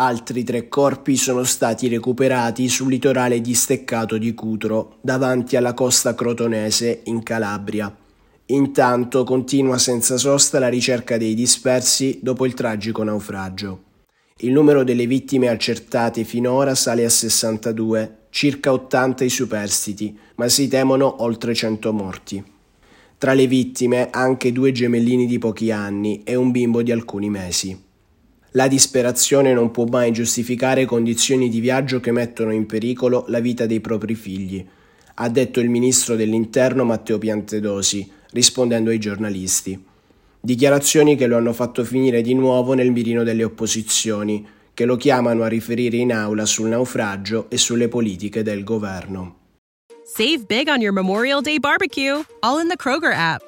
Altri tre corpi sono stati recuperati sul litorale disteccato di Cutro, davanti alla costa crotonese, in Calabria. Intanto continua senza sosta la ricerca dei dispersi dopo il tragico naufragio. Il numero delle vittime accertate finora sale a 62, circa 80 i superstiti, ma si temono oltre 100 morti. Tra le vittime anche due gemellini di pochi anni e un bimbo di alcuni mesi. La disperazione non può mai giustificare condizioni di viaggio che mettono in pericolo la vita dei propri figli, ha detto il ministro dell'Interno Matteo Piantedosi, rispondendo ai giornalisti. Dichiarazioni che lo hanno fatto finire di nuovo nel mirino delle opposizioni, che lo chiamano a riferire in aula sul naufragio e sulle politiche del governo. Save big on your Memorial Day barbecue, all in the Kroger app.